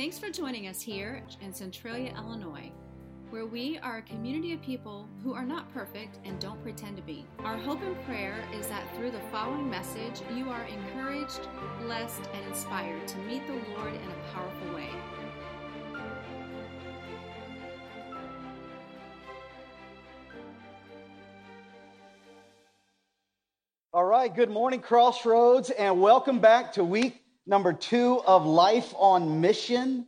Thanks for joining us here in Centralia, Illinois, where we are a community of people who are not perfect and don't pretend to be. Our hope and prayer is that through the following message, you are encouraged, blessed, and inspired to meet the Lord in a powerful way. All right, good morning, Crossroads, and welcome back to week number two of Life on Mission.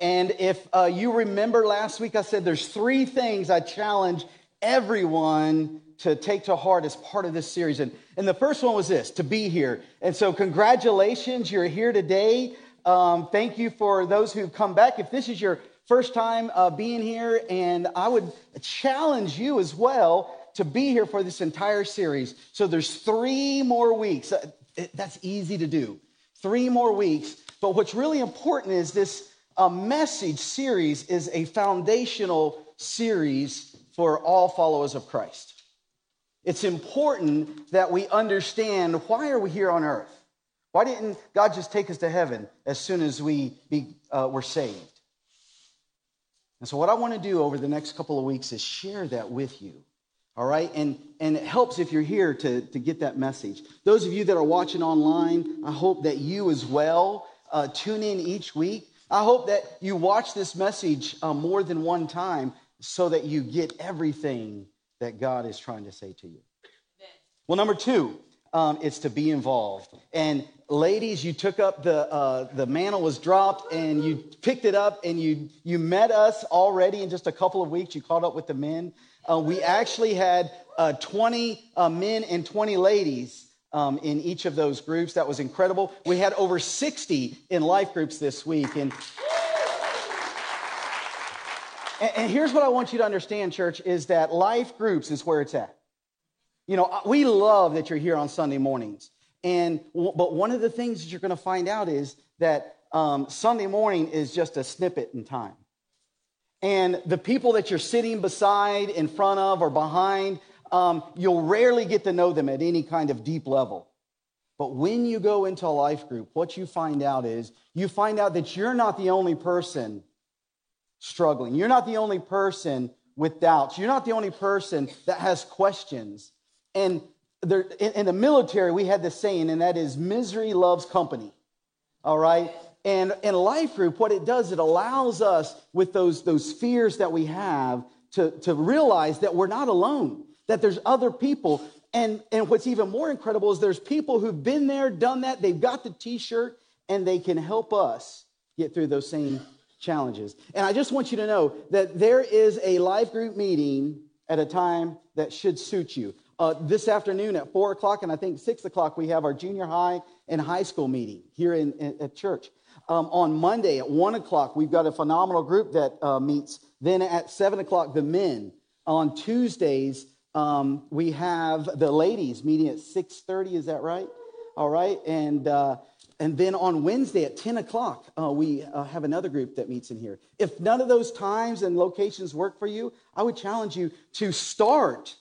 And if uh, you remember last week, I said there's three things I challenge everyone to take to heart as part of this series. And, and the first one was this to be here. And so, congratulations, you're here today. Um, thank you for those who've come back. If this is your first time uh, being here, and I would challenge you as well to be here for this entire series. So there's three more weeks. Uh, that's easy to do. Three more weeks. But what's really important is this uh, message series is a foundational series for all followers of Christ. It's important that we understand why are we here on earth? Why didn't God just take us to heaven as soon as we be, uh, were saved? And so, what I want to do over the next couple of weeks is share that with you. All right? And, and it helps if you're here to, to get that message. Those of you that are watching online, I hope that you as well uh, tune in each week. I hope that you watch this message uh, more than one time so that you get everything that God is trying to say to you. Well, number two, um, it's to be involved. And ladies, you took up the uh, the mantle was dropped, and you picked it up, and you you met us already in just a couple of weeks. You caught up with the men. Uh, we actually had uh, 20 uh, men and 20 ladies um, in each of those groups. That was incredible. We had over 60 in life groups this week. And, and here's what I want you to understand, church, is that life groups is where it's at. You know, we love that you're here on Sunday mornings. And, but one of the things that you're going to find out is that um, Sunday morning is just a snippet in time. And the people that you're sitting beside, in front of, or behind, um, you'll rarely get to know them at any kind of deep level. But when you go into a life group, what you find out is you find out that you're not the only person struggling. You're not the only person with doubts. You're not the only person that has questions. And there, in, in the military, we had this saying, and that is misery loves company. All right? And in life group, what it does, it allows us with those, those fears that we have to, to realize that we're not alone, that there's other people. And, and what's even more incredible is there's people who've been there, done that, they've got the t shirt, and they can help us get through those same challenges. And I just want you to know that there is a life group meeting at a time that should suit you. Uh, this afternoon at 4 o'clock, and I think 6 o'clock, we have our junior high and high school meeting here in, in at church. Um, on Monday at 1 o'clock, we've got a phenomenal group that uh, meets. Then at 7 o'clock, the men. On Tuesdays, um, we have the ladies meeting at 6.30, is that right? All right. And, uh, and then on Wednesday at 10 o'clock, uh, we uh, have another group that meets in here. If none of those times and locations work for you, I would challenge you to start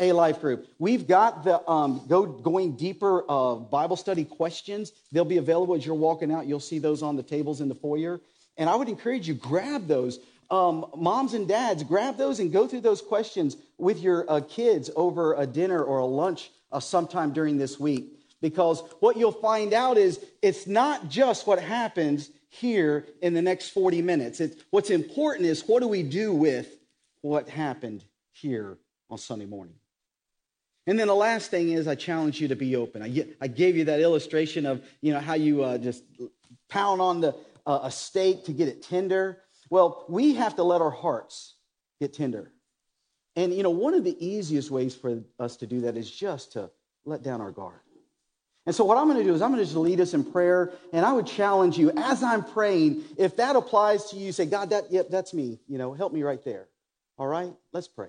a life group. We've got the um, go, going deeper uh, Bible study questions. They'll be available as you're walking out. You'll see those on the tables in the foyer. And I would encourage you, grab those. Um, moms and dads, grab those and go through those questions with your uh, kids over a dinner or a lunch uh, sometime during this week. Because what you'll find out is it's not just what happens here in the next 40 minutes. It's, what's important is what do we do with what happened here on Sunday morning? And then the last thing is I challenge you to be open. I, I gave you that illustration of, you know, how you uh, just pound on the, uh, a steak to get it tender. Well, we have to let our hearts get tender. And, you know, one of the easiest ways for us to do that is just to let down our guard. And so, what I'm going to do is I'm going to just lead us in prayer, and I would challenge you as I'm praying. If that applies to you, say, God, that yep, that's me. You know, help me right there. All right, let's pray.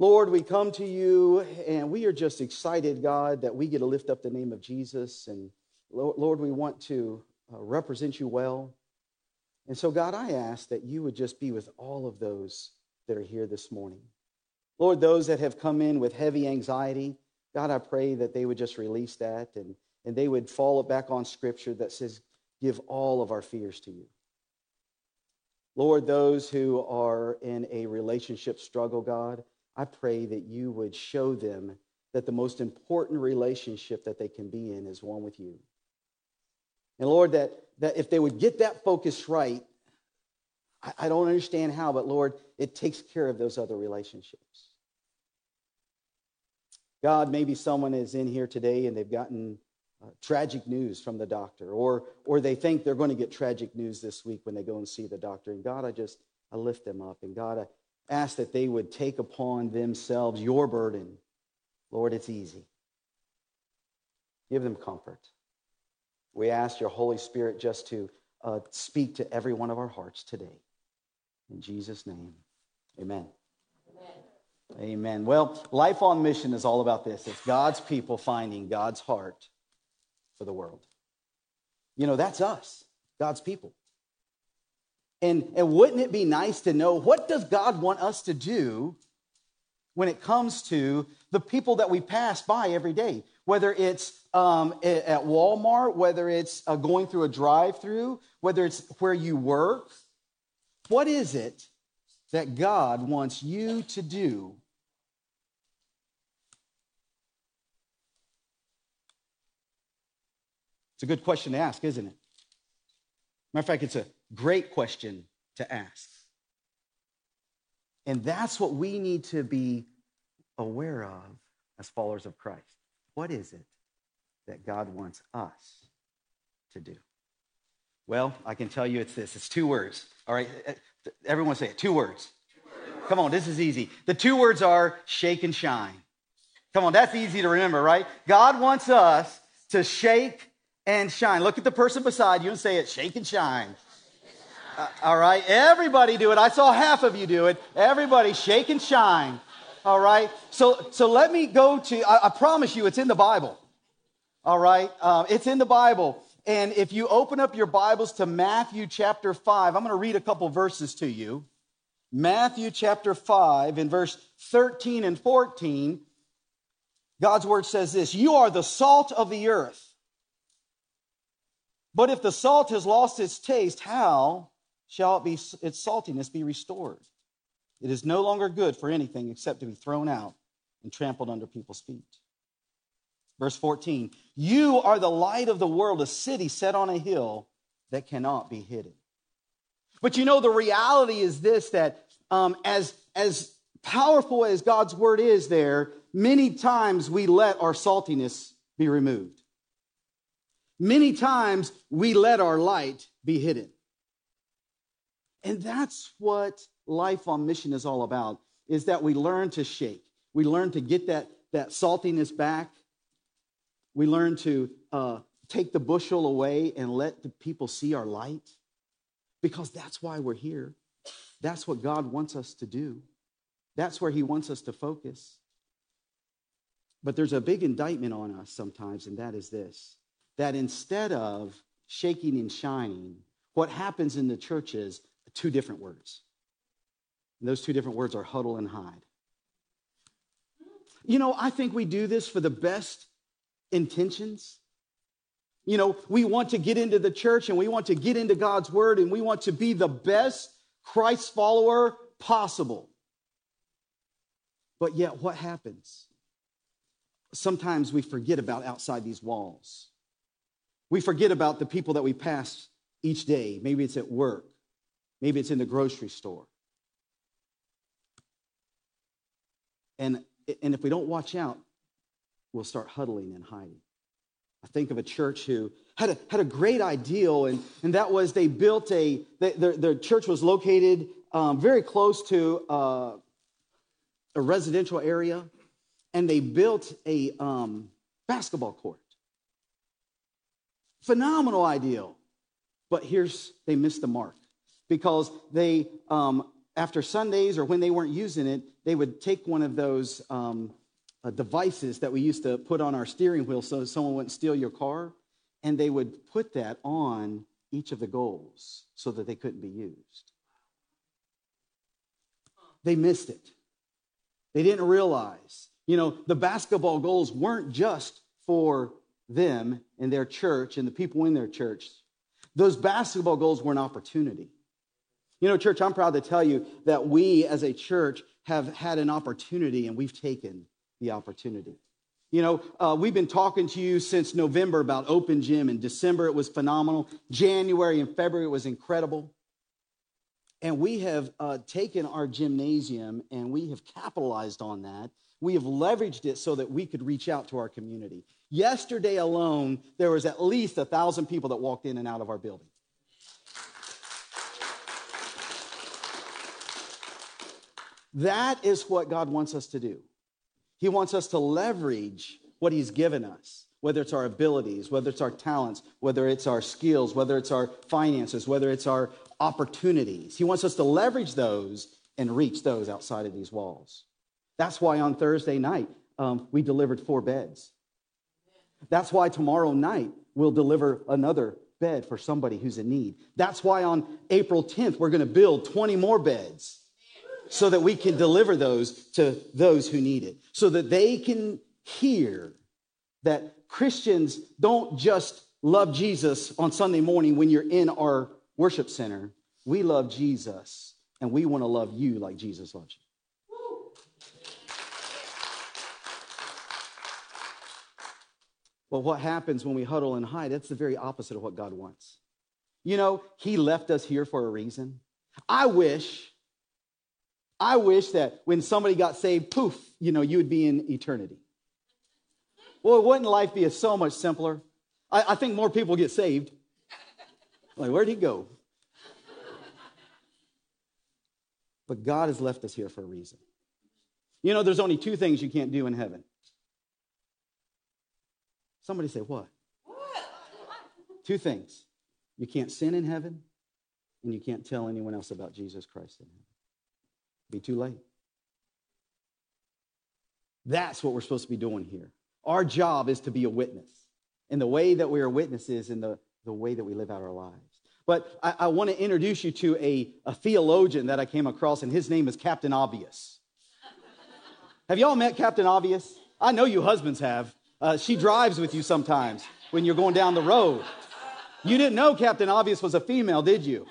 Lord, we come to you and we are just excited, God, that we get to lift up the name of Jesus. And Lord, we want to uh, represent you well. And so, God, I ask that you would just be with all of those that are here this morning. Lord, those that have come in with heavy anxiety, God, I pray that they would just release that and, and they would fall back on scripture that says, give all of our fears to you. Lord, those who are in a relationship struggle, God, I pray that you would show them that the most important relationship that they can be in is one with you. And Lord, that, that if they would get that focus right, I, I don't understand how, but Lord, it takes care of those other relationships. God, maybe someone is in here today and they've gotten uh, tragic news from the doctor, or, or they think they're going to get tragic news this week when they go and see the doctor. And God, I just, I lift them up. And God, I ask that they would take upon themselves your burden. Lord, it's easy. Give them comfort. We ask your Holy Spirit just to uh, speak to every one of our hearts today. In Jesus' name, amen. amen. Amen. Well, Life on Mission is all about this it's God's people finding God's heart for the world. You know, that's us, God's people. And, and wouldn't it be nice to know what does God want us to do when it comes to the people that we pass by every day? Whether it's um, at Walmart, whether it's uh, going through a drive through, whether it's where you work. What is it that God wants you to do It's a good question to ask, isn't it? Matter of fact, it's a great question to ask. And that's what we need to be aware of as followers of Christ. What is it that God wants us to do? Well, I can tell you it's this it's two words. All right, eh, eh, everyone say it two words. Come on, this is easy. The two words are shake and shine. Come on, that's easy to remember, right? God wants us to shake and shine. Look at the person beside you and say it shake and shine. Uh, all right, everybody do it. I saw half of you do it. Everybody shake and shine. All right, so so let me go to. I, I promise you, it's in the Bible. All right, um, it's in the Bible. And if you open up your Bibles to Matthew chapter 5, I'm going to read a couple verses to you. Matthew chapter 5, in verse 13 and 14, God's word says this You are the salt of the earth. But if the salt has lost its taste, how shall it be, its saltiness be restored? It is no longer good for anything except to be thrown out and trampled under people's feet. Verse 14 You are the light of the world, a city set on a hill that cannot be hidden. But you know, the reality is this that um, as, as powerful as God's word is there, many times we let our saltiness be removed. Many times we let our light be hidden. And that's what life on mission is all about, is that we learn to shake. We learn to get that, that saltiness back. We learn to uh, take the bushel away and let the people see our light. Because that's why we're here. That's what God wants us to do. That's where He wants us to focus. But there's a big indictment on us sometimes, and that is this that instead of shaking and shining, what happens in the church is two different words. And those two different words are huddle and hide. You know, I think we do this for the best intentions. You know, we want to get into the church and we want to get into God's word and we want to be the best Christ follower possible. But yet, what happens? Sometimes we forget about outside these walls. We forget about the people that we pass each day. Maybe it's at work, maybe it's in the grocery store. And, and if we don't watch out, we'll start huddling and hiding. I think of a church who had a, had a great ideal, and, and that was they built a, they, their, their church was located um, very close to uh, a residential area, and they built a um, basketball court. Phenomenal ideal. But here's, they missed the mark because they, um, after Sundays or when they weren't using it, they would take one of those um, uh, devices that we used to put on our steering wheel so someone wouldn't steal your car, and they would put that on each of the goals so that they couldn't be used. They missed it. They didn't realize. You know, the basketball goals weren't just for them and their church and the people in their church. Those basketball goals were an opportunity. You know, church, I'm proud to tell you that we as a church have had an opportunity and we've taken the opportunity. You know, uh, we've been talking to you since November about Open Gym. In December, it was phenomenal. January and February, it was incredible. And we have uh, taken our gymnasium and we have capitalized on that. We have leveraged it so that we could reach out to our community. Yesterday alone, there was at least a thousand people that walked in and out of our building. That is what God wants us to do. He wants us to leverage what He's given us, whether it's our abilities, whether it's our talents, whether it's our skills, whether it's our finances, whether it's our opportunities. He wants us to leverage those and reach those outside of these walls. That's why on Thursday night, um, we delivered four beds. That's why tomorrow night, we'll deliver another bed for somebody who's in need. That's why on April 10th, we're going to build 20 more beds so that we can deliver those to those who need it, so that they can hear that Christians don't just love Jesus on Sunday morning when you're in our worship center. We love Jesus, and we want to love you like Jesus loves you. But what happens when we huddle and hide? That's the very opposite of what God wants. You know, He left us here for a reason. I wish I wish that when somebody got saved, poof, you know, you would be in eternity. Well, wouldn't life be so much simpler? I, I think more people get saved. Like, where'd he go? But God has left us here for a reason. You know, there's only two things you can't do in heaven. Somebody say, what? Two things. You can't sin in heaven, and you can't tell anyone else about Jesus Christ in heaven be too late. That's what we're supposed to be doing here. Our job is to be a witness. And the way that we are witnesses in the, the way that we live out our lives. But I, I want to introduce you to a, a theologian that I came across, and his name is Captain Obvious. have y'all met Captain Obvious? I know you husbands have. Uh, she drives with you sometimes when you're going down the road. You didn't know Captain Obvious was a female, did you?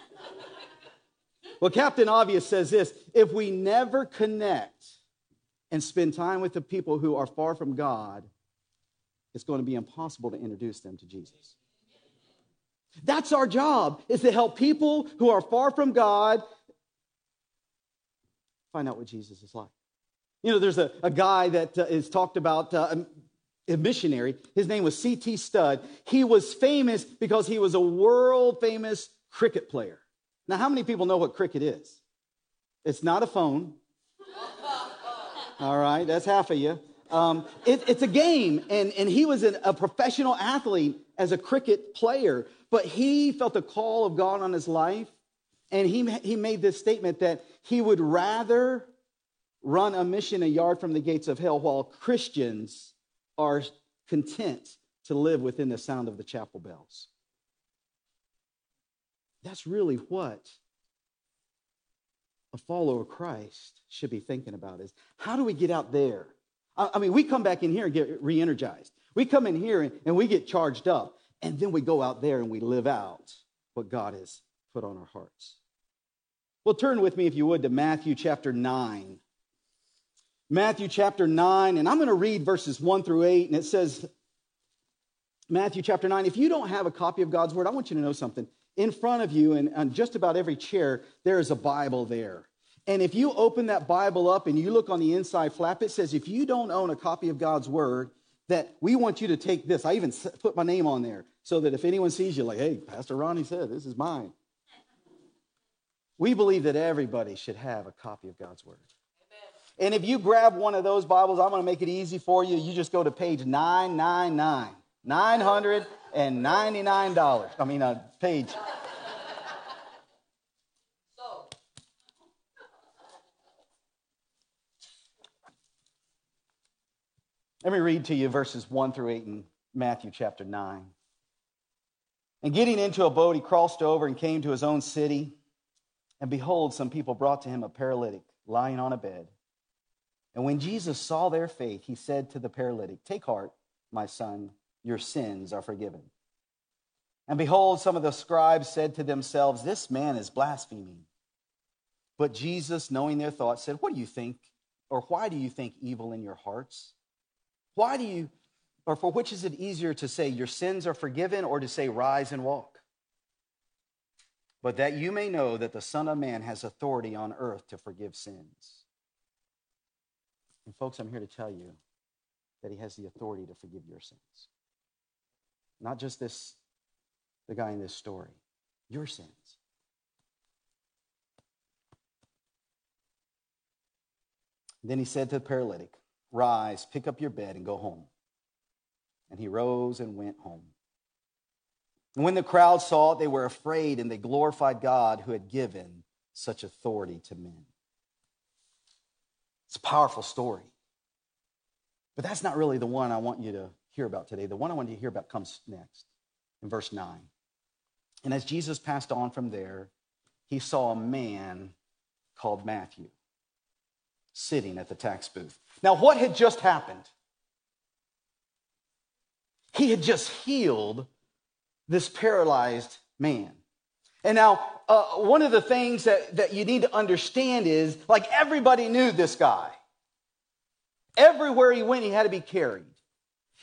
Well, Captain Obvious says this if we never connect and spend time with the people who are far from God, it's going to be impossible to introduce them to Jesus. That's our job, is to help people who are far from God find out what Jesus is like. You know, there's a, a guy that uh, is talked about, uh, a missionary. His name was C.T. Studd. He was famous because he was a world famous cricket player. Now, how many people know what cricket is? It's not a phone. All right, that's half of you. Um, it, it's a game, and, and he was an, a professional athlete as a cricket player, but he felt the call of God on his life, and he, he made this statement that he would rather run a mission a yard from the gates of hell while Christians are content to live within the sound of the chapel bells. That's really what a follower of Christ should be thinking about is how do we get out there? I mean, we come back in here and get re energized. We come in here and, we get charged up, and then we go out there and we live out what God has put on our hearts. Well, turn with me, if you would, to Matthew chapter 9. Matthew chapter 9, and I'm going to read verses 1 through 8, and it says, Matthew chapter 9, if you don't have a copy of God's word, I want you to know something in front of you and on just about every chair, there is a Bible there. And if you open that Bible up and you look on the inside flap, it says, if you don't own a copy of God's Word, that we want you to take this. I even put my name on there so that if anyone sees you, like, hey, Pastor Ronnie said, this is mine. We believe that everybody should have a copy of God's Word. And if you grab one of those Bibles, I'm going to make it easy for you. You just go to page 999. 999. I mean, a page. So. Let me read to you verses 1 through 8 in Matthew chapter 9. And getting into a boat, he crossed over and came to his own city. And behold, some people brought to him a paralytic lying on a bed. And when Jesus saw their faith, he said to the paralytic, Take heart, my son your sins are forgiven. And behold, some of the scribes said to themselves, This man is blaspheming. But Jesus, knowing their thoughts, said, What do you think? Or why do you think evil in your hearts? Why do you, or for which is it easier to say, Your sins are forgiven, or to say, Rise and walk? But that you may know that the Son of Man has authority on earth to forgive sins. And folks, I'm here to tell you that he has the authority to forgive your sins. Not just this the guy in this story. Your sins. Then he said to the paralytic, Rise, pick up your bed, and go home. And he rose and went home. And when the crowd saw it, they were afraid and they glorified God who had given such authority to men. It's a powerful story. But that's not really the one I want you to hear about today. The one I want you to hear about comes next in verse 9. And as Jesus passed on from there, he saw a man called Matthew sitting at the tax booth. Now, what had just happened? He had just healed this paralyzed man. And now, uh, one of the things that, that you need to understand is like everybody knew this guy. Everywhere he went, he had to be carried.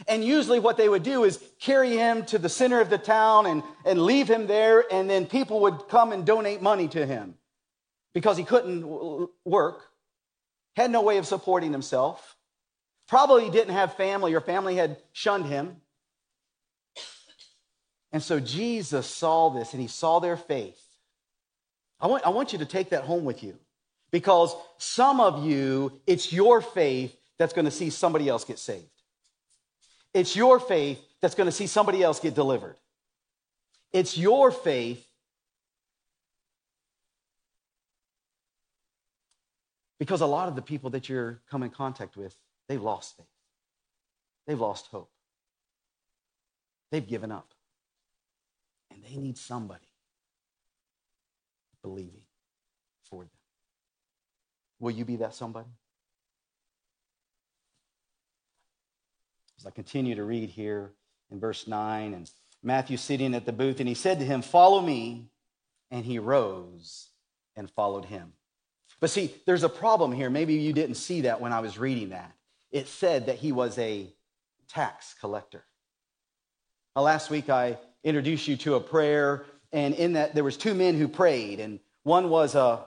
And usually, what they would do is carry him to the center of the town and, and leave him there, and then people would come and donate money to him because he couldn't work, had no way of supporting himself, probably didn't have family or family had shunned him. And so Jesus saw this and he saw their faith. I want, I want you to take that home with you because some of you, it's your faith that's going to see somebody else get saved. It's your faith that's going to see somebody else get delivered. It's your faith because a lot of the people that you're come in contact with, they've lost faith. They've lost hope. They've given up. And they need somebody believing for them. Will you be that somebody? As I continue to read here in verse 9, and Matthew sitting at the booth, and he said to him, Follow me. And he rose and followed him. But see, there's a problem here. Maybe you didn't see that when I was reading that. It said that he was a tax collector. Now, last week I introduced you to a prayer, and in that there was two men who prayed, and one was a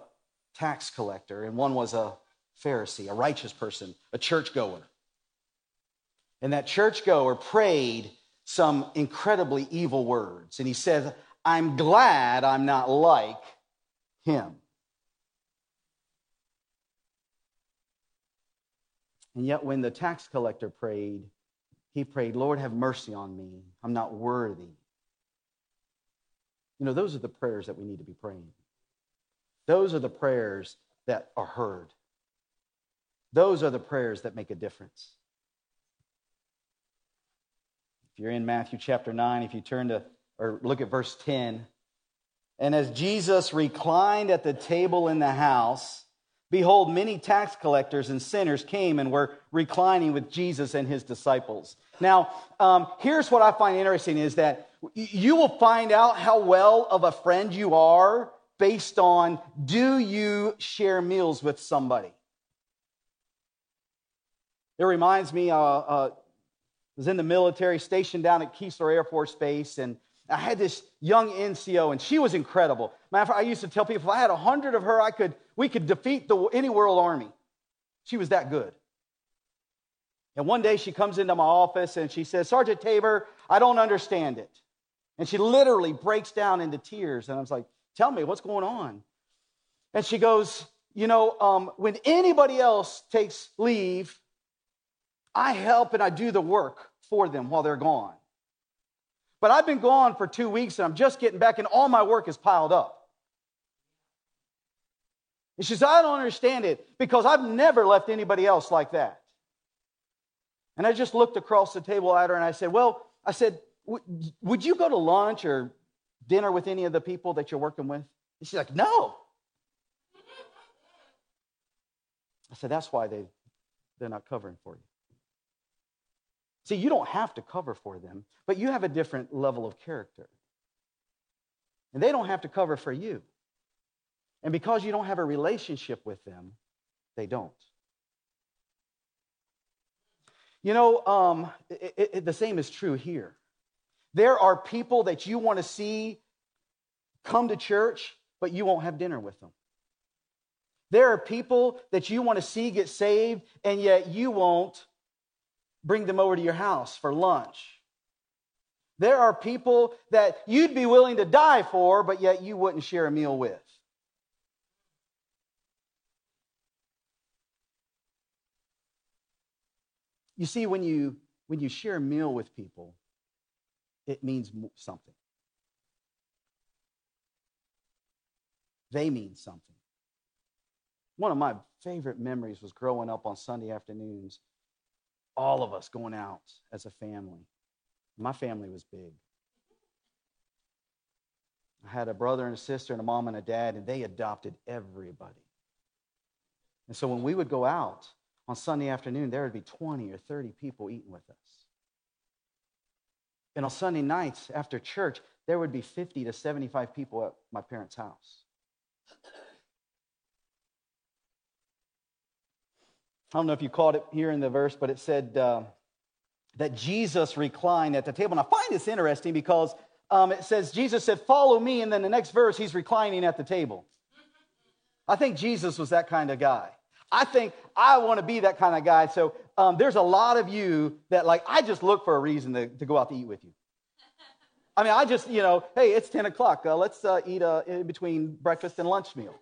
tax collector, and one was a Pharisee, a righteous person, a churchgoer. And that churchgoer prayed some incredibly evil words. And he said, I'm glad I'm not like him. And yet, when the tax collector prayed, he prayed, Lord, have mercy on me. I'm not worthy. You know, those are the prayers that we need to be praying. Those are the prayers that are heard. Those are the prayers that make a difference. If you're in Matthew chapter 9, if you turn to or look at verse 10, and as Jesus reclined at the table in the house, behold, many tax collectors and sinners came and were reclining with Jesus and his disciples. Now, um, here's what I find interesting is that you will find out how well of a friend you are based on do you share meals with somebody? It reminds me, uh, uh, was in the military, stationed down at Keesler Air Force Base, and I had this young NCO, and she was incredible. Matter of fact, I used to tell people if I had a hundred of her, I could we could defeat the, any world army. She was that good. And one day she comes into my office and she says, Sergeant Tabor, I don't understand it. And she literally breaks down into tears. And I was like, Tell me, what's going on? And she goes, You know, um, when anybody else takes leave, I help and I do the work for them while they're gone. But I've been gone for two weeks and I'm just getting back, and all my work is piled up. And she says, I don't understand it because I've never left anybody else like that. And I just looked across the table at her and I said, Well, I said, would you go to lunch or dinner with any of the people that you're working with? And she's like, No. I said, That's why they, they're not covering for you. See, you don't have to cover for them, but you have a different level of character. And they don't have to cover for you. And because you don't have a relationship with them, they don't. You know, um, it, it, the same is true here. There are people that you want to see come to church, but you won't have dinner with them. There are people that you want to see get saved, and yet you won't bring them over to your house for lunch. There are people that you'd be willing to die for, but yet you wouldn't share a meal with. You see, when you, when you share a meal with people, it means something. They mean something. One of my favorite memories was growing up on Sunday afternoons, all of us going out as a family. My family was big. I had a brother and a sister and a mom and a dad, and they adopted everybody. And so when we would go out on Sunday afternoon, there would be 20 or 30 people eating with us. And on Sunday nights after church, there would be 50 to 75 people at my parents' house. I don't know if you caught it here in the verse, but it said uh, that Jesus reclined at the table. And I find this interesting because um, it says, Jesus said, Follow me. And then the next verse, he's reclining at the table. I think Jesus was that kind of guy. I think I want to be that kind of guy. So um, there's a lot of you that, like, I just look for a reason to, to go out to eat with you. I mean, I just, you know, hey, it's 10 o'clock. Uh, let's uh, eat uh, in between breakfast and lunch meal.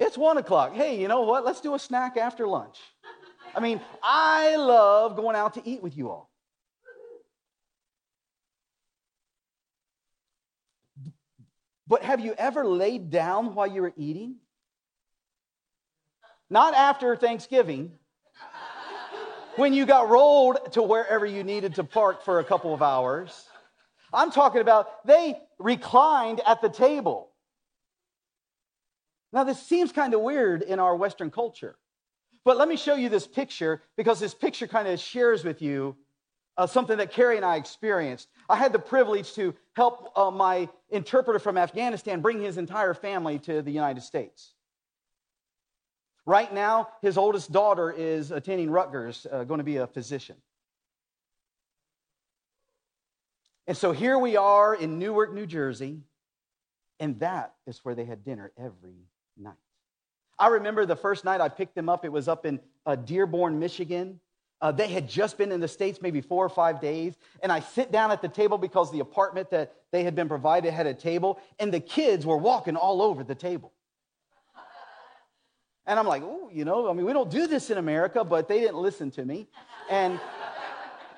It's 1 o'clock. Hey, you know what? Let's do a snack after lunch. I mean, I love going out to eat with you all. But have you ever laid down while you were eating? Not after Thanksgiving, when you got rolled to wherever you needed to park for a couple of hours. I'm talking about they reclined at the table. Now, this seems kind of weird in our Western culture, but let me show you this picture because this picture kind of shares with you uh, something that Carrie and I experienced. I had the privilege to help uh, my interpreter from Afghanistan bring his entire family to the United States. Right now, his oldest daughter is attending Rutgers, uh, going to be a physician. And so here we are in Newark, New Jersey, and that is where they had dinner every night. I remember the first night I picked them up, it was up in uh, Dearborn, Michigan. Uh, they had just been in the States maybe four or five days. And I sit down at the table because the apartment that they had been provided had a table, and the kids were walking all over the table. And I'm like, oh, you know, I mean, we don't do this in America, but they didn't listen to me. And,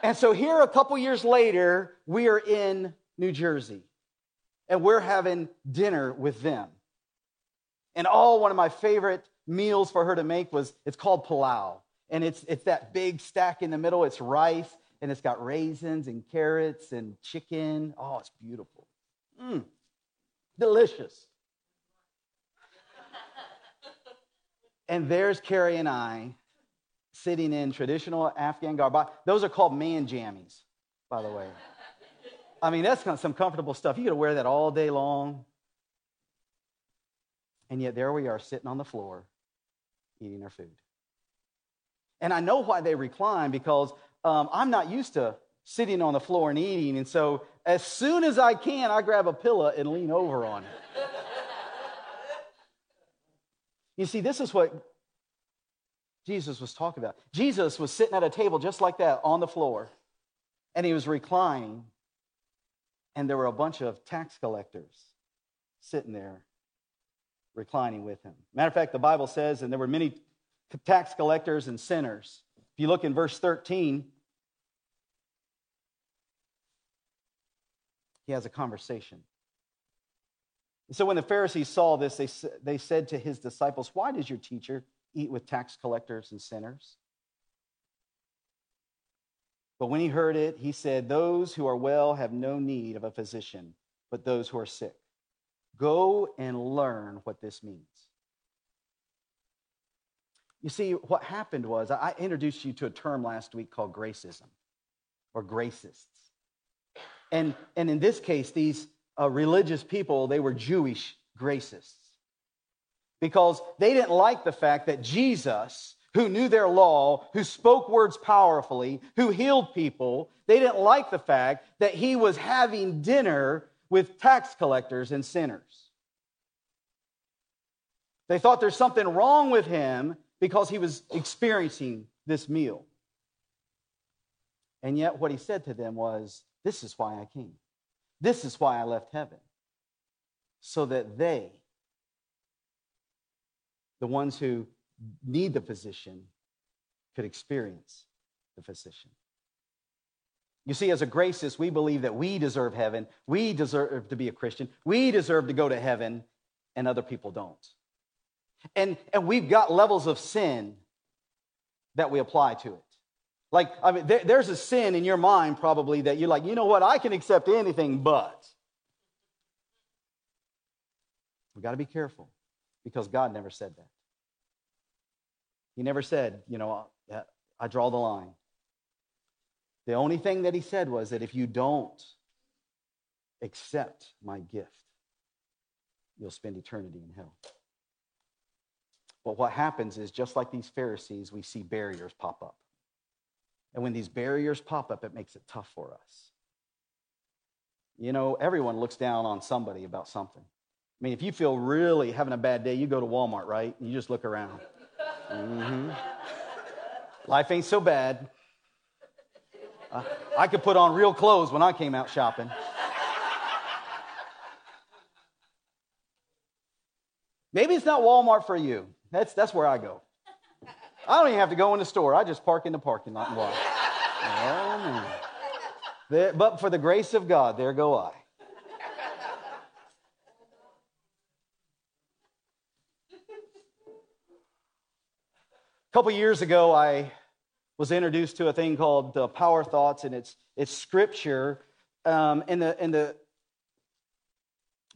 and so here, a couple years later, we are in New Jersey and we're having dinner with them. And all one of my favorite meals for her to make was it's called pilau. And it's, it's that big stack in the middle. It's rice and it's got raisins and carrots and chicken. Oh, it's beautiful. Mmm, delicious. And there's Carrie and I sitting in traditional Afghan garb. Those are called man jammies, by the way. I mean, that's some comfortable stuff. You to wear that all day long. And yet there we are sitting on the floor eating our food. And I know why they recline because um, I'm not used to sitting on the floor and eating. And so as soon as I can, I grab a pillow and lean over on it. You see, this is what Jesus was talking about. Jesus was sitting at a table just like that on the floor, and he was reclining, and there were a bunch of tax collectors sitting there reclining with him. Matter of fact, the Bible says, and there were many tax collectors and sinners. If you look in verse 13, he has a conversation. So when the Pharisees saw this, they, they said to his disciples, Why does your teacher eat with tax collectors and sinners? But when he heard it, he said, Those who are well have no need of a physician, but those who are sick. Go and learn what this means. You see, what happened was I introduced you to a term last week called gracism or gracists. And, and in this case, these uh, religious people, they were Jewish gracists because they didn't like the fact that Jesus, who knew their law, who spoke words powerfully, who healed people, they didn't like the fact that he was having dinner with tax collectors and sinners. They thought there's something wrong with him because he was experiencing this meal. And yet, what he said to them was, This is why I came. This is why I left heaven. So that they, the ones who need the physician, could experience the physician. You see, as a gracist, we believe that we deserve heaven, we deserve to be a Christian, we deserve to go to heaven, and other people don't. And, and we've got levels of sin that we apply to it. Like, I mean, there, there's a sin in your mind probably that you're like, you know what, I can accept anything but. We've got to be careful because God never said that. He never said, you know, I draw the line. The only thing that he said was that if you don't accept my gift, you'll spend eternity in hell. But what happens is, just like these Pharisees, we see barriers pop up. And when these barriers pop up, it makes it tough for us. You know, everyone looks down on somebody about something. I mean, if you feel really having a bad day, you go to Walmart, right? And you just look around. Mm-hmm. Life ain't so bad. Uh, I could put on real clothes when I came out shopping. Maybe it's not Walmart for you. That's, that's where I go. I don't even have to go in the store. I just park in the parking lot and walk. Oh. There, but for the grace of God, there go I. A couple years ago, I was introduced to a thing called uh, Power Thoughts, and it's, it's scripture. Um, and, the, and the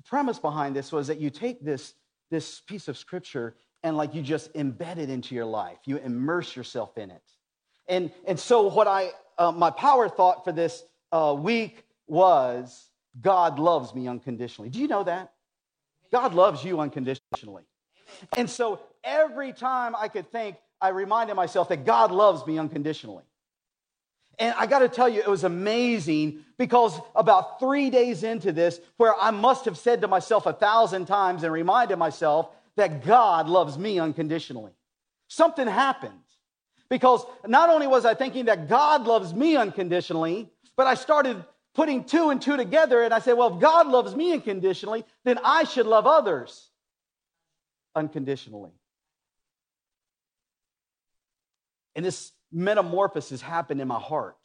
premise behind this was that you take this, this piece of scripture and like you just embed it into your life. You immerse yourself in it. And, and so what I, uh, my power thought for this uh, week was God loves me unconditionally. Do you know that? God loves you unconditionally. And so every time I could think, I reminded myself that God loves me unconditionally. And I got to tell you, it was amazing because about three days into this, where I must have said to myself a thousand times and reminded myself that God loves me unconditionally. Something happened because not only was I thinking that God loves me unconditionally, but I started putting two and two together and I said, well, if God loves me unconditionally, then I should love others unconditionally. And this metamorphosis happened in my heart.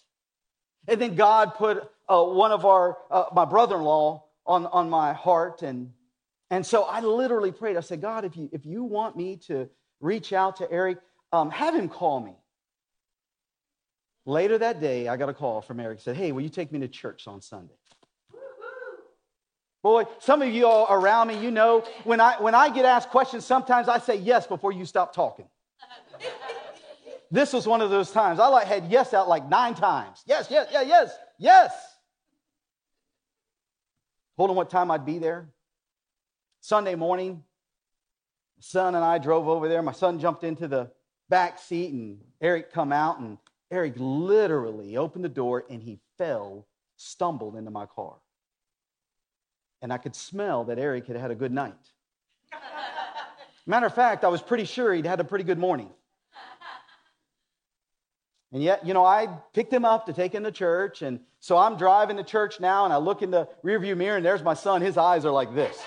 And then God put uh, one of our, uh, my brother in law on, on my heart, and and so I literally prayed. I said, God, if you, if you want me to reach out to Eric, um, have him call me. Later that day, I got a call from Eric. Said, Hey, will you take me to church on Sunday? Boy, some of you all around me, you know, when I, when I get asked questions, sometimes I say yes before you stop talking. This was one of those times. I like had yes out like nine times. Yes, yes, yeah, yes, yes. Hold on what time I'd be there. Sunday morning, my son and I drove over there. My son jumped into the back seat and Eric come out and Eric literally opened the door and he fell, stumbled into my car. And I could smell that Eric had had a good night. Matter of fact, I was pretty sure he'd had a pretty good morning. And yet, you know, I picked him up to take him to church. And so I'm driving to church now, and I look in the rearview mirror, and there's my son. His eyes are like this.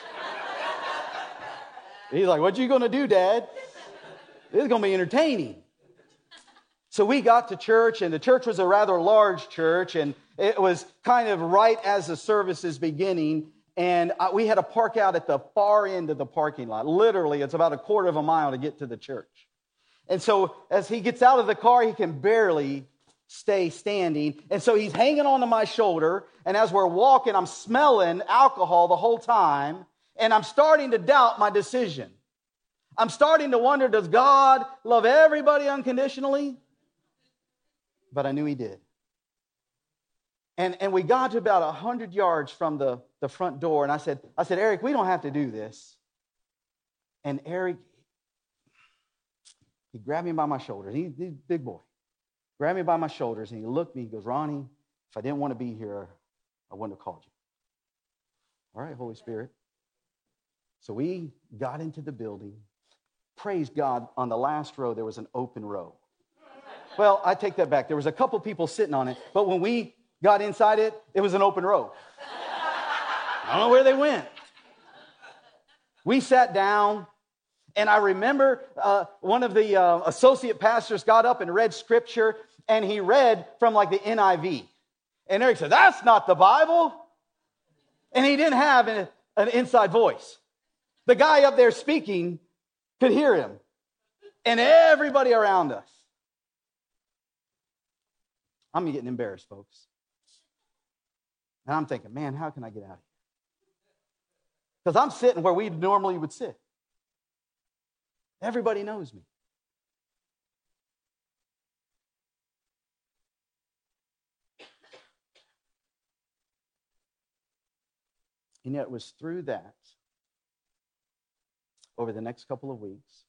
He's like, What you gonna do, Dad? This is gonna be entertaining. So we got to church, and the church was a rather large church, and it was kind of right as the service is beginning. And we had to park out at the far end of the parking lot. Literally, it's about a quarter of a mile to get to the church. And so as he gets out of the car, he can barely stay standing. And so he's hanging onto my shoulder. And as we're walking, I'm smelling alcohol the whole time and I'm starting to doubt my decision. I'm starting to wonder does God love everybody unconditionally? But I knew He did. And, and we got to about 100 yards from the, the front door. And I said, I said, Eric, we don't have to do this. And Eric, he grabbed me by my shoulders. He, he's a big boy. Grabbed me by my shoulders and he looked at me. He goes, Ronnie, if I didn't want to be here, I wouldn't have called you. All right, Holy Spirit. So we got into the building. Praise God, on the last row, there was an open row. Well, I take that back. There was a couple people sitting on it, but when we got inside it, it was an open row. I don't know where they went. We sat down, and I remember uh, one of the uh, associate pastors got up and read scripture, and he read from like the NIV. And Eric said, That's not the Bible. And he didn't have an, an inside voice. The guy up there speaking could hear him, and everybody around us. I'm getting embarrassed, folks. And I'm thinking, man, how can I get out of here? Because I'm sitting where we normally would sit. Everybody knows me. And yet it was through that, over the next couple of weeks,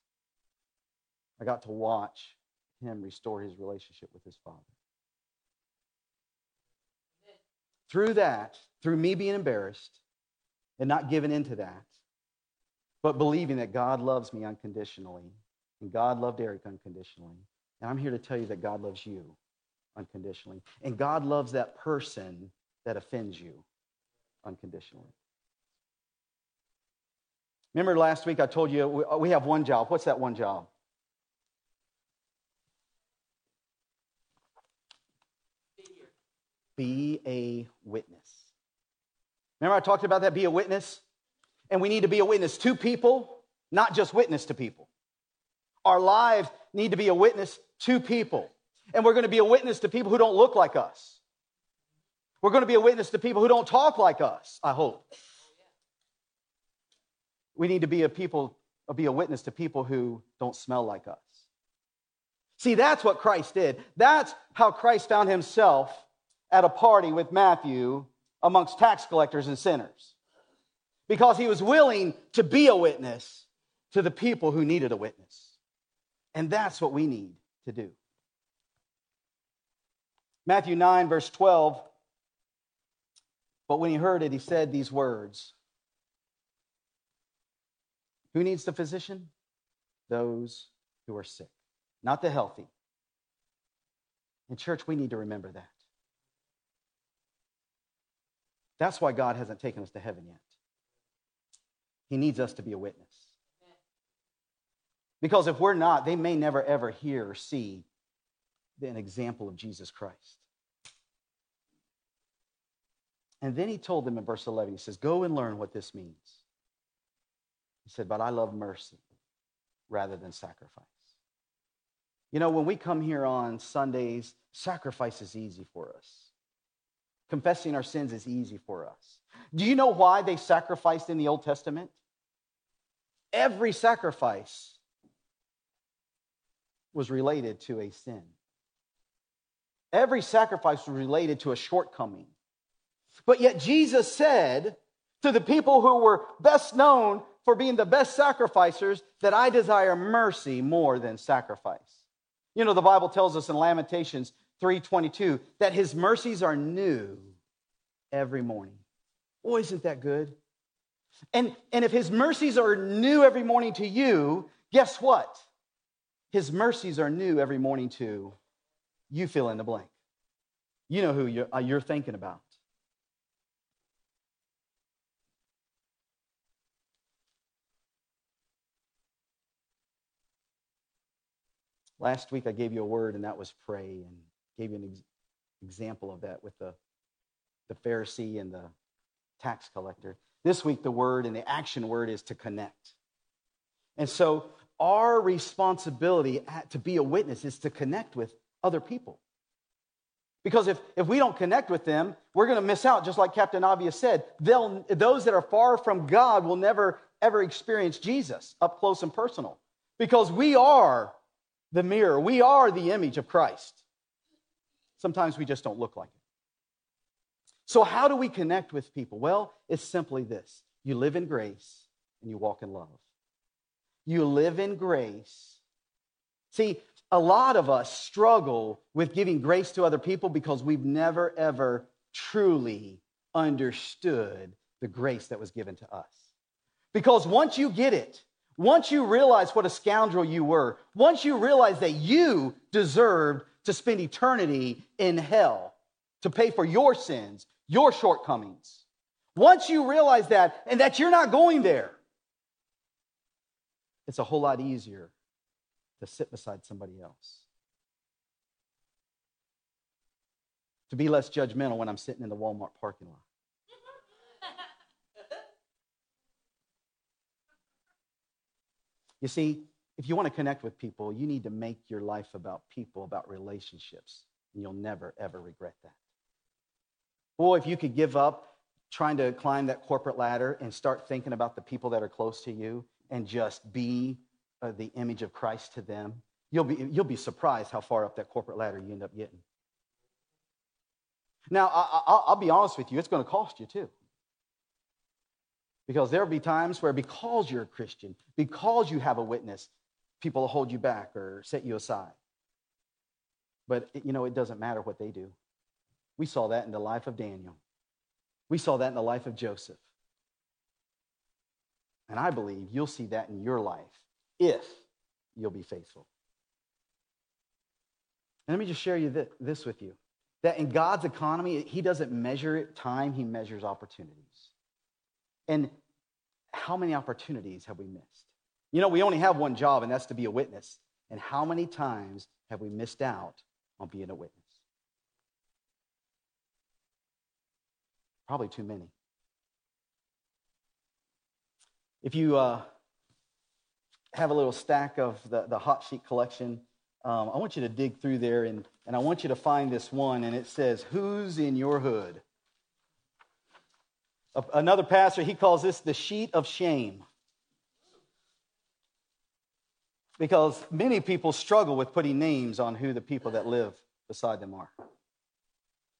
I got to watch him restore his relationship with his father. Through that, through me being embarrassed and not giving into that, but believing that God loves me unconditionally and God loved Eric unconditionally. And I'm here to tell you that God loves you unconditionally. And God loves that person that offends you unconditionally. Remember last week I told you we uh, have one job. What's that one job? Be a witness. Remember, I talked about that? Be a witness. And we need to be a witness to people, not just witness to people. Our lives need to be a witness to people. And we're going to be a witness to people who don't look like us. We're going to be a witness to people who don't talk like us, I hope. We need to be a people, uh, be a witness to people who don't smell like us. See, that's what Christ did. That's how Christ found himself at a party with Matthew amongst tax collectors and sinners because he was willing to be a witness to the people who needed a witness. And that's what we need to do. Matthew 9, verse 12. But when he heard it, he said these words Who needs the physician? Those who are sick, not the healthy. In church, we need to remember that. That's why God hasn't taken us to heaven yet. He needs us to be a witness. Because if we're not, they may never ever hear or see an example of Jesus Christ. And then he told them in verse 11, he says, Go and learn what this means. He said, But I love mercy rather than sacrifice. You know, when we come here on Sundays, sacrifice is easy for us. Confessing our sins is easy for us. Do you know why they sacrificed in the Old Testament? Every sacrifice was related to a sin. Every sacrifice was related to a shortcoming. But yet Jesus said to the people who were best known for being the best sacrificers that I desire mercy more than sacrifice. You know, the Bible tells us in Lamentations 3:22 that his mercies are new every morning. Oh, isn't that good? And, and if his mercies are new every morning to you, guess what? His mercies are new every morning to you fill in the blank. You know who you're, uh, you're thinking about. Last week I gave you a word, and that was pray, and gave you an ex- example of that with the, the Pharisee and the tax collector. This week, the word and the action word is to connect. And so, our responsibility to be a witness is to connect with other people. Because if, if we don't connect with them, we're going to miss out, just like Captain Avia said. They'll, those that are far from God will never, ever experience Jesus up close and personal. Because we are the mirror, we are the image of Christ. Sometimes we just don't look like it. So, how do we connect with people? Well, it's simply this you live in grace and you walk in love. You live in grace. See, a lot of us struggle with giving grace to other people because we've never, ever truly understood the grace that was given to us. Because once you get it, once you realize what a scoundrel you were, once you realize that you deserved to spend eternity in hell to pay for your sins, your shortcomings, once you realize that and that you're not going there, it's a whole lot easier to sit beside somebody else. To be less judgmental when I'm sitting in the Walmart parking lot. You see, if you want to connect with people, you need to make your life about people, about relationships, and you'll never, ever regret that. Boy, if you could give up trying to climb that corporate ladder and start thinking about the people that are close to you and just be uh, the image of Christ to them, you'll be, you'll be surprised how far up that corporate ladder you end up getting. Now, I, will be honest with you, it's going to cost you too. Because there'll be times where, because you're a Christian, because you have a witness, people will hold you back or set you aside. But, you know, it doesn't matter what they do. We saw that in the life of Daniel, we saw that in the life of Joseph. And I believe you'll see that in your life if you'll be faithful. And let me just share you this with you that in God's economy, He doesn't measure time, He measures opportunities. And how many opportunities have we missed? You know, we only have one job, and that's to be a witness. And how many times have we missed out on being a witness? Probably too many. If you uh, have a little stack of the, the hot sheet collection, um, I want you to dig through there and, and I want you to find this one, and it says, Who's in your hood? Another pastor, he calls this the sheet of shame. Because many people struggle with putting names on who the people that live beside them are.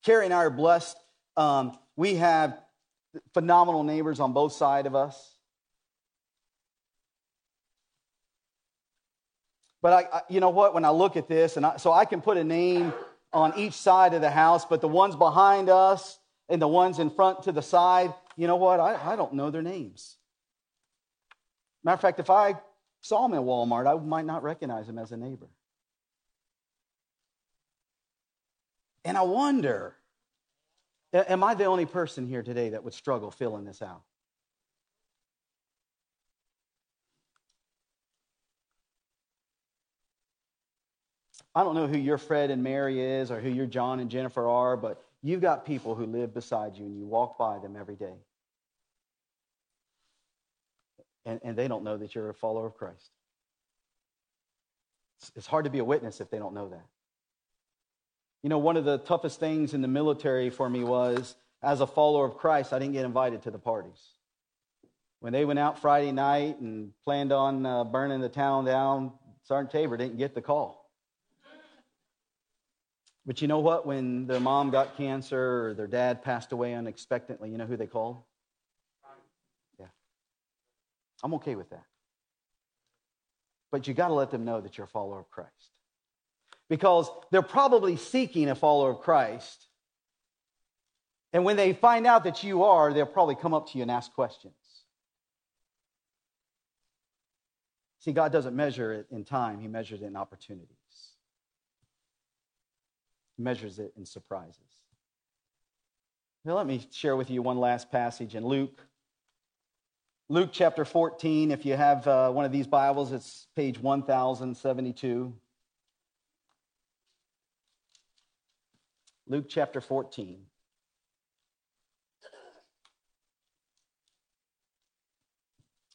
Carrie and I are blessed. Um, we have phenomenal neighbors on both sides of us. But I, I, you know what? When I look at this, and I, so I can put a name on each side of the house, but the ones behind us and the ones in front to the side, you know what? I, I don't know their names. Matter of fact, if I saw them in Walmart, I might not recognize them as a neighbor. And I wonder am I the only person here today that would struggle filling this out? I don't know who your Fred and Mary is or who your John and Jennifer are, but You've got people who live beside you and you walk by them every day. And, and they don't know that you're a follower of Christ. It's, it's hard to be a witness if they don't know that. You know, one of the toughest things in the military for me was as a follower of Christ, I didn't get invited to the parties. When they went out Friday night and planned on uh, burning the town down, Sergeant Tabor didn't get the call. But you know what? When their mom got cancer or their dad passed away unexpectedly, you know who they called? Yeah. I'm okay with that. But you got to let them know that you're a follower of Christ. Because they're probably seeking a follower of Christ. And when they find out that you are, they'll probably come up to you and ask questions. See, God doesn't measure it in time, He measures it in opportunity measures it in surprises. Now, let me share with you one last passage in Luke. Luke chapter 14. If you have uh, one of these Bibles, it's page 1072. Luke chapter 14.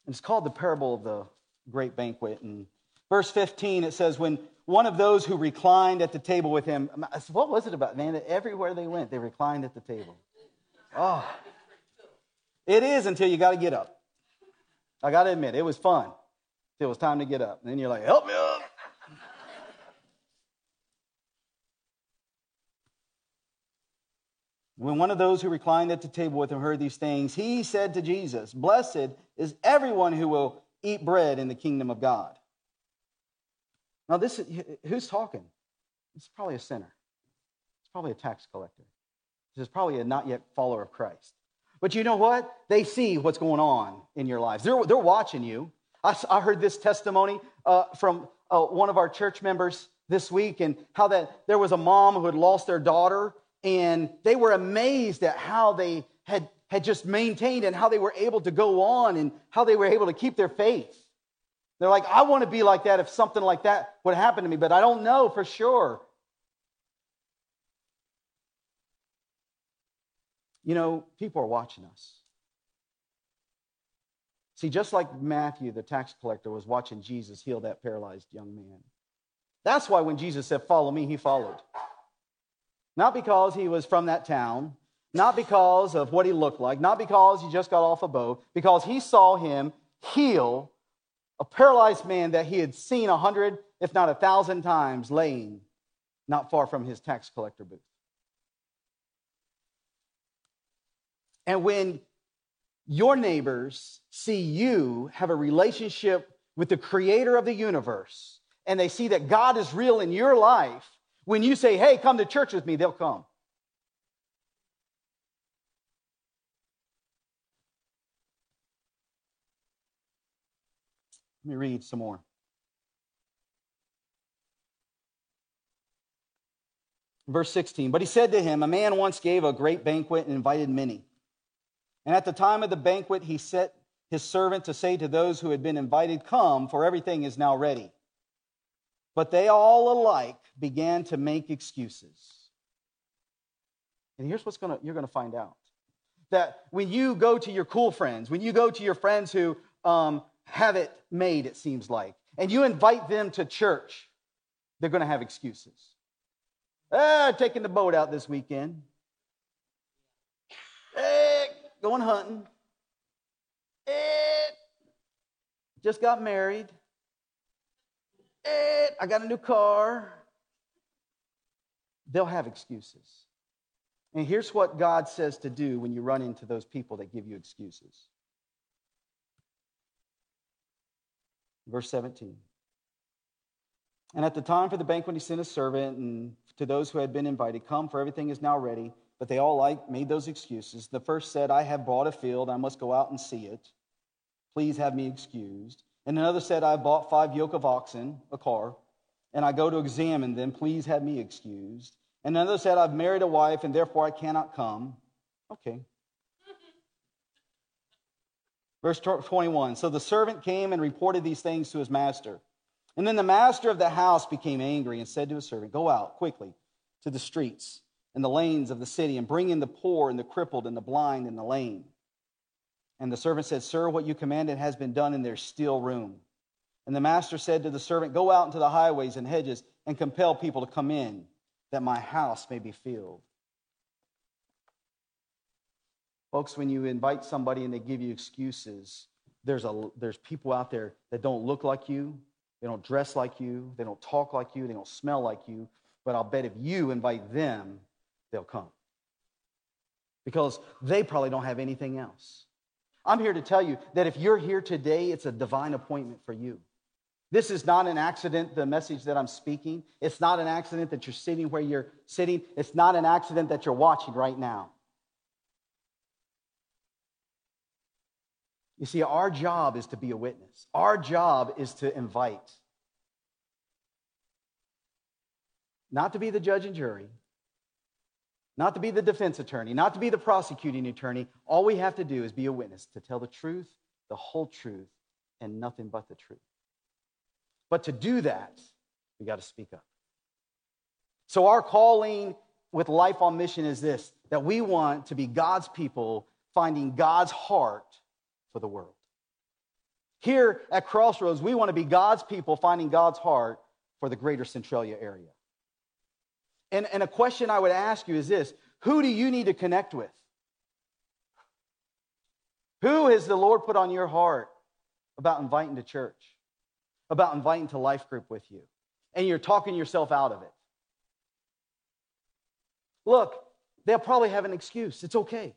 It's called the parable of the great banquet. And verse 15, it says, When one of those who reclined at the table with him. What was it about, man? Everywhere they went, they reclined at the table. Oh, it is until you got to get up. I got to admit, it was fun. It was time to get up. And then you're like, help me up. When one of those who reclined at the table with him heard these things, he said to Jesus, Blessed is everyone who will eat bread in the kingdom of God. Now, this is, who's talking? It's probably a sinner. It's probably a tax collector. This is probably a not yet follower of Christ. But you know what? They see what's going on in your lives. They're, they're watching you. I, I heard this testimony uh, from uh, one of our church members this week and how that there was a mom who had lost their daughter and they were amazed at how they had, had just maintained and how they were able to go on and how they were able to keep their faith. They're like, I want to be like that if something like that would happen to me, but I don't know for sure. You know, people are watching us. See, just like Matthew, the tax collector, was watching Jesus heal that paralyzed young man. That's why when Jesus said, Follow me, he followed. Not because he was from that town, not because of what he looked like, not because he just got off a boat, because he saw him heal a paralyzed man that he had seen a hundred, if not a thousand times, laying not far from his tax collector booth. And when your neighbors see you have a relationship with the creator of the universe, and they see that God is real in your life, when you say, hey, come to church with me, they'll come. Let me read some more. Verse 16, but he said to him, A man once gave a great banquet and invited many. And at the time of the banquet, he set his servant to say to those who had been invited, Come, for everything is now ready. But they all alike began to make excuses. And here's what's gonna, you're going to find out that when you go to your cool friends, when you go to your friends who um, have it made, it seems like, and you invite them to church, they're going to have excuses. Ah, taking the boat out this weekend. Eh, going hunting. Eh, just got married. Eh, I got a new car. They'll have excuses. And here's what God says to do when you run into those people that give you excuses. Verse 17. And at the time for the banquet, he sent a servant and to those who had been invited, Come, for everything is now ready. But they all like made those excuses. The first said, I have bought a field, I must go out and see it. Please have me excused. And another said, I bought five yoke of oxen, a car, and I go to examine them. Please have me excused. And another said, I've married a wife, and therefore I cannot come. Okay. Verse 21 So the servant came and reported these things to his master. And then the master of the house became angry and said to his servant, Go out quickly to the streets and the lanes of the city and bring in the poor and the crippled and the blind and the lame. And the servant said, Sir, what you commanded has been done, and there's still room. And the master said to the servant, Go out into the highways and hedges and compel people to come in, that my house may be filled. Folks, when you invite somebody and they give you excuses, there's, a, there's people out there that don't look like you, they don't dress like you, they don't talk like you, they don't smell like you, but I'll bet if you invite them, they'll come. Because they probably don't have anything else. I'm here to tell you that if you're here today, it's a divine appointment for you. This is not an accident, the message that I'm speaking. It's not an accident that you're sitting where you're sitting. It's not an accident that you're watching right now. You see, our job is to be a witness, our job is to invite. Not to be the judge and jury, not to be the defense attorney, not to be the prosecuting attorney. All we have to do is be a witness, to tell the truth, the whole truth, and nothing but the truth. But to do that, we got to speak up. So, our calling with Life on Mission is this that we want to be God's people finding God's heart for the world. Here at Crossroads, we want to be God's people finding God's heart for the greater Centralia area. And, and a question I would ask you is this Who do you need to connect with? Who has the Lord put on your heart about inviting to church, about inviting to life group with you? And you're talking yourself out of it. Look, They'll probably have an excuse. It's okay.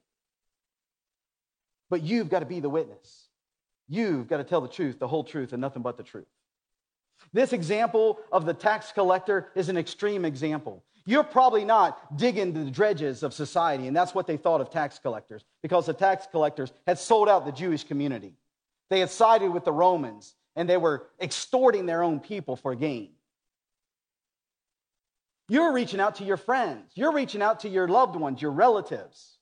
But you've got to be the witness. You've got to tell the truth, the whole truth, and nothing but the truth. This example of the tax collector is an extreme example. You're probably not digging the dredges of society, and that's what they thought of tax collectors, because the tax collectors had sold out the Jewish community. They had sided with the Romans, and they were extorting their own people for gain. You're reaching out to your friends, you're reaching out to your loved ones, your relatives.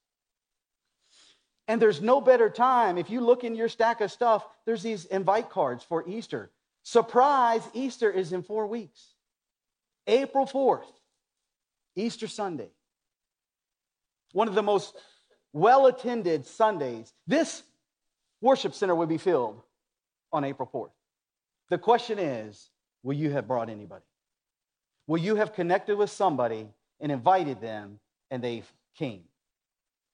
And there's no better time. If you look in your stack of stuff, there's these invite cards for Easter. Surprise, Easter is in four weeks. April 4th, Easter Sunday. One of the most well attended Sundays. This worship center would be filled on April 4th. The question is will you have brought anybody? Will you have connected with somebody and invited them and they came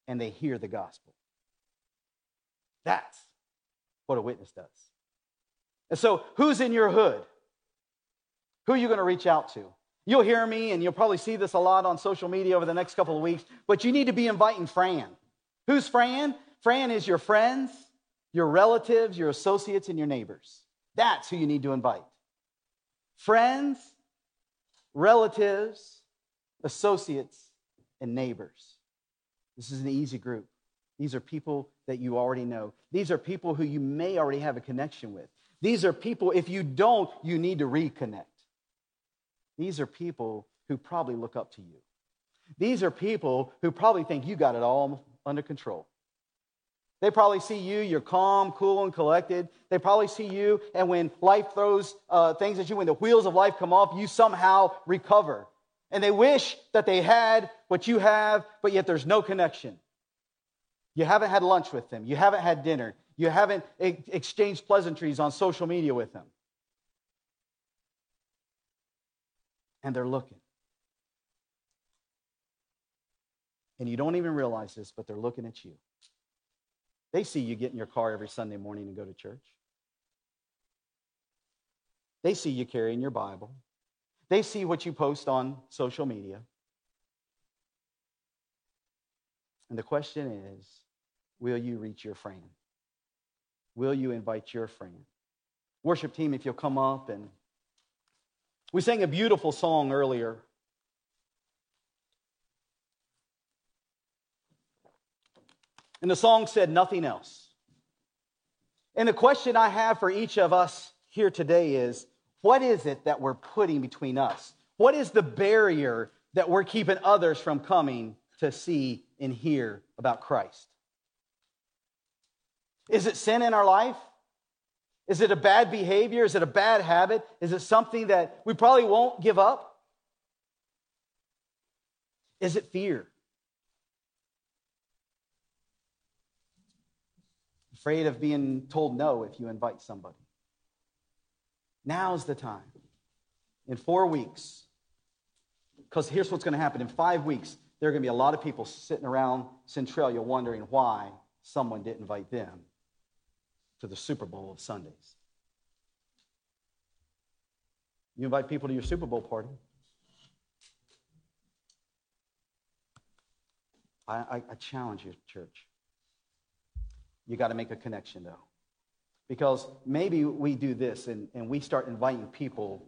and they hear the gospel? That's what a witness does. And so, who's in your hood? Who are you going to reach out to? You'll hear me, and you'll probably see this a lot on social media over the next couple of weeks, but you need to be inviting Fran. Who's Fran? Fran is your friends, your relatives, your associates, and your neighbors. That's who you need to invite. Friends, relatives, associates, and neighbors. This is an easy group. These are people that you already know. These are people who you may already have a connection with. These are people, if you don't, you need to reconnect. These are people who probably look up to you. These are people who probably think you got it all under control. They probably see you, you're calm, cool, and collected. They probably see you, and when life throws uh, things at you, when the wheels of life come off, you somehow recover. And they wish that they had what you have, but yet there's no connection. You haven't had lunch with them, you haven't had dinner, you haven't exchanged pleasantries on social media with them. And they're looking. And you don't even realize this, but they're looking at you. They see you get in your car every Sunday morning and go to church. They see you carrying your Bible. They see what you post on social media. And the question is will you reach your friend? Will you invite your friend? Worship team, if you'll come up and we sang a beautiful song earlier And the song said nothing else. And the question I have for each of us here today is what is it that we're putting between us? What is the barrier that we're keeping others from coming to see and hear about Christ? Is it sin in our life? Is it a bad behavior? Is it a bad habit? Is it something that we probably won't give up? Is it fear? afraid of being told no if you invite somebody. Now's the time. In four weeks, because here's what's going to happen in five weeks, there are going to be a lot of people sitting around Centralia wondering why someone didn't invite them to the Super Bowl of Sundays. You invite people to your Super Bowl party. I, I, I challenge you, church. You got to make a connection, though. Because maybe we do this and, and we start inviting people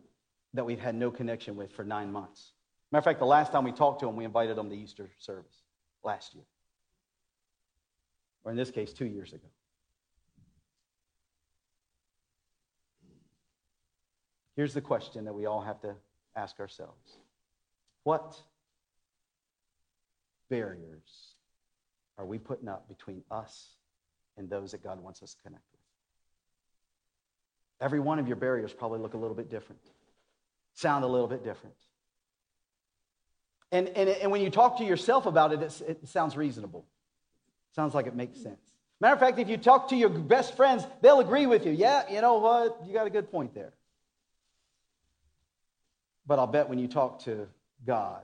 that we've had no connection with for nine months. Matter of fact, the last time we talked to them, we invited them to Easter service last year. Or in this case, two years ago. Here's the question that we all have to ask ourselves What barriers are we putting up between us and those that God wants us to connect with. Every one of your barriers probably look a little bit different, sound a little bit different. And, and, and when you talk to yourself about it, it sounds reasonable. Sounds like it makes sense. Matter of fact, if you talk to your best friends, they'll agree with you. Yeah, you know what? You got a good point there. But I'll bet when you talk to God,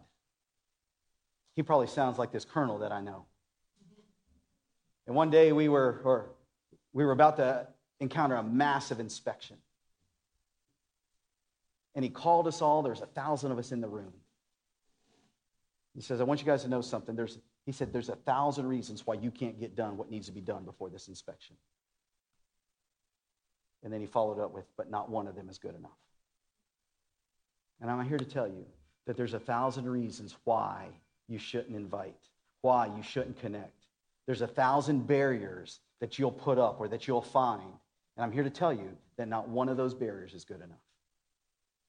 he probably sounds like this colonel that I know. And one day we were, or we were about to encounter a massive inspection. And he called us all. There's a thousand of us in the room. He says, I want you guys to know something. There's, he said, there's a thousand reasons why you can't get done what needs to be done before this inspection. And then he followed up with, but not one of them is good enough. And I'm here to tell you that there's a thousand reasons why you shouldn't invite, why you shouldn't connect. There's a thousand barriers that you'll put up or that you'll find. And I'm here to tell you that not one of those barriers is good enough.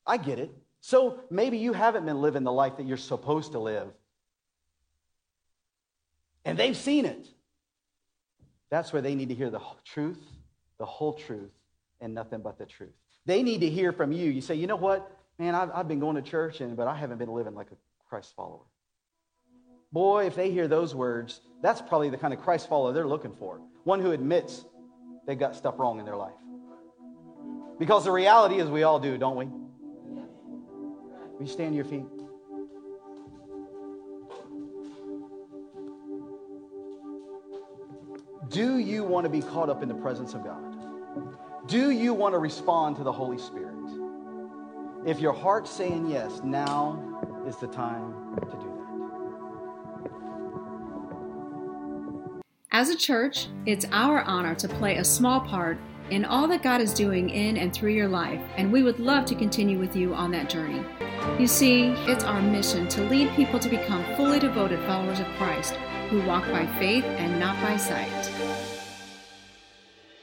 I get it. So maybe you haven't been living the life that you're supposed to live. And they've seen it. That's where they need to hear the truth, the whole truth, and nothing but the truth. They need to hear from you. You say, you know what? Man, I've, I've been going to church, and, but I haven't been living like a Christ follower. Boy, if they hear those words, that's probably the kind of Christ follower they're looking for. One who admits they've got stuff wrong in their life. Because the reality is we all do, don't we? Will you stand to your feet? Do you want to be caught up in the presence of God? Do you want to respond to the Holy Spirit? If your heart's saying yes, now is the time to do that. As a church, it's our honor to play a small part in all that God is doing in and through your life, and we would love to continue with you on that journey. You see, it's our mission to lead people to become fully devoted followers of Christ who walk by faith and not by sight.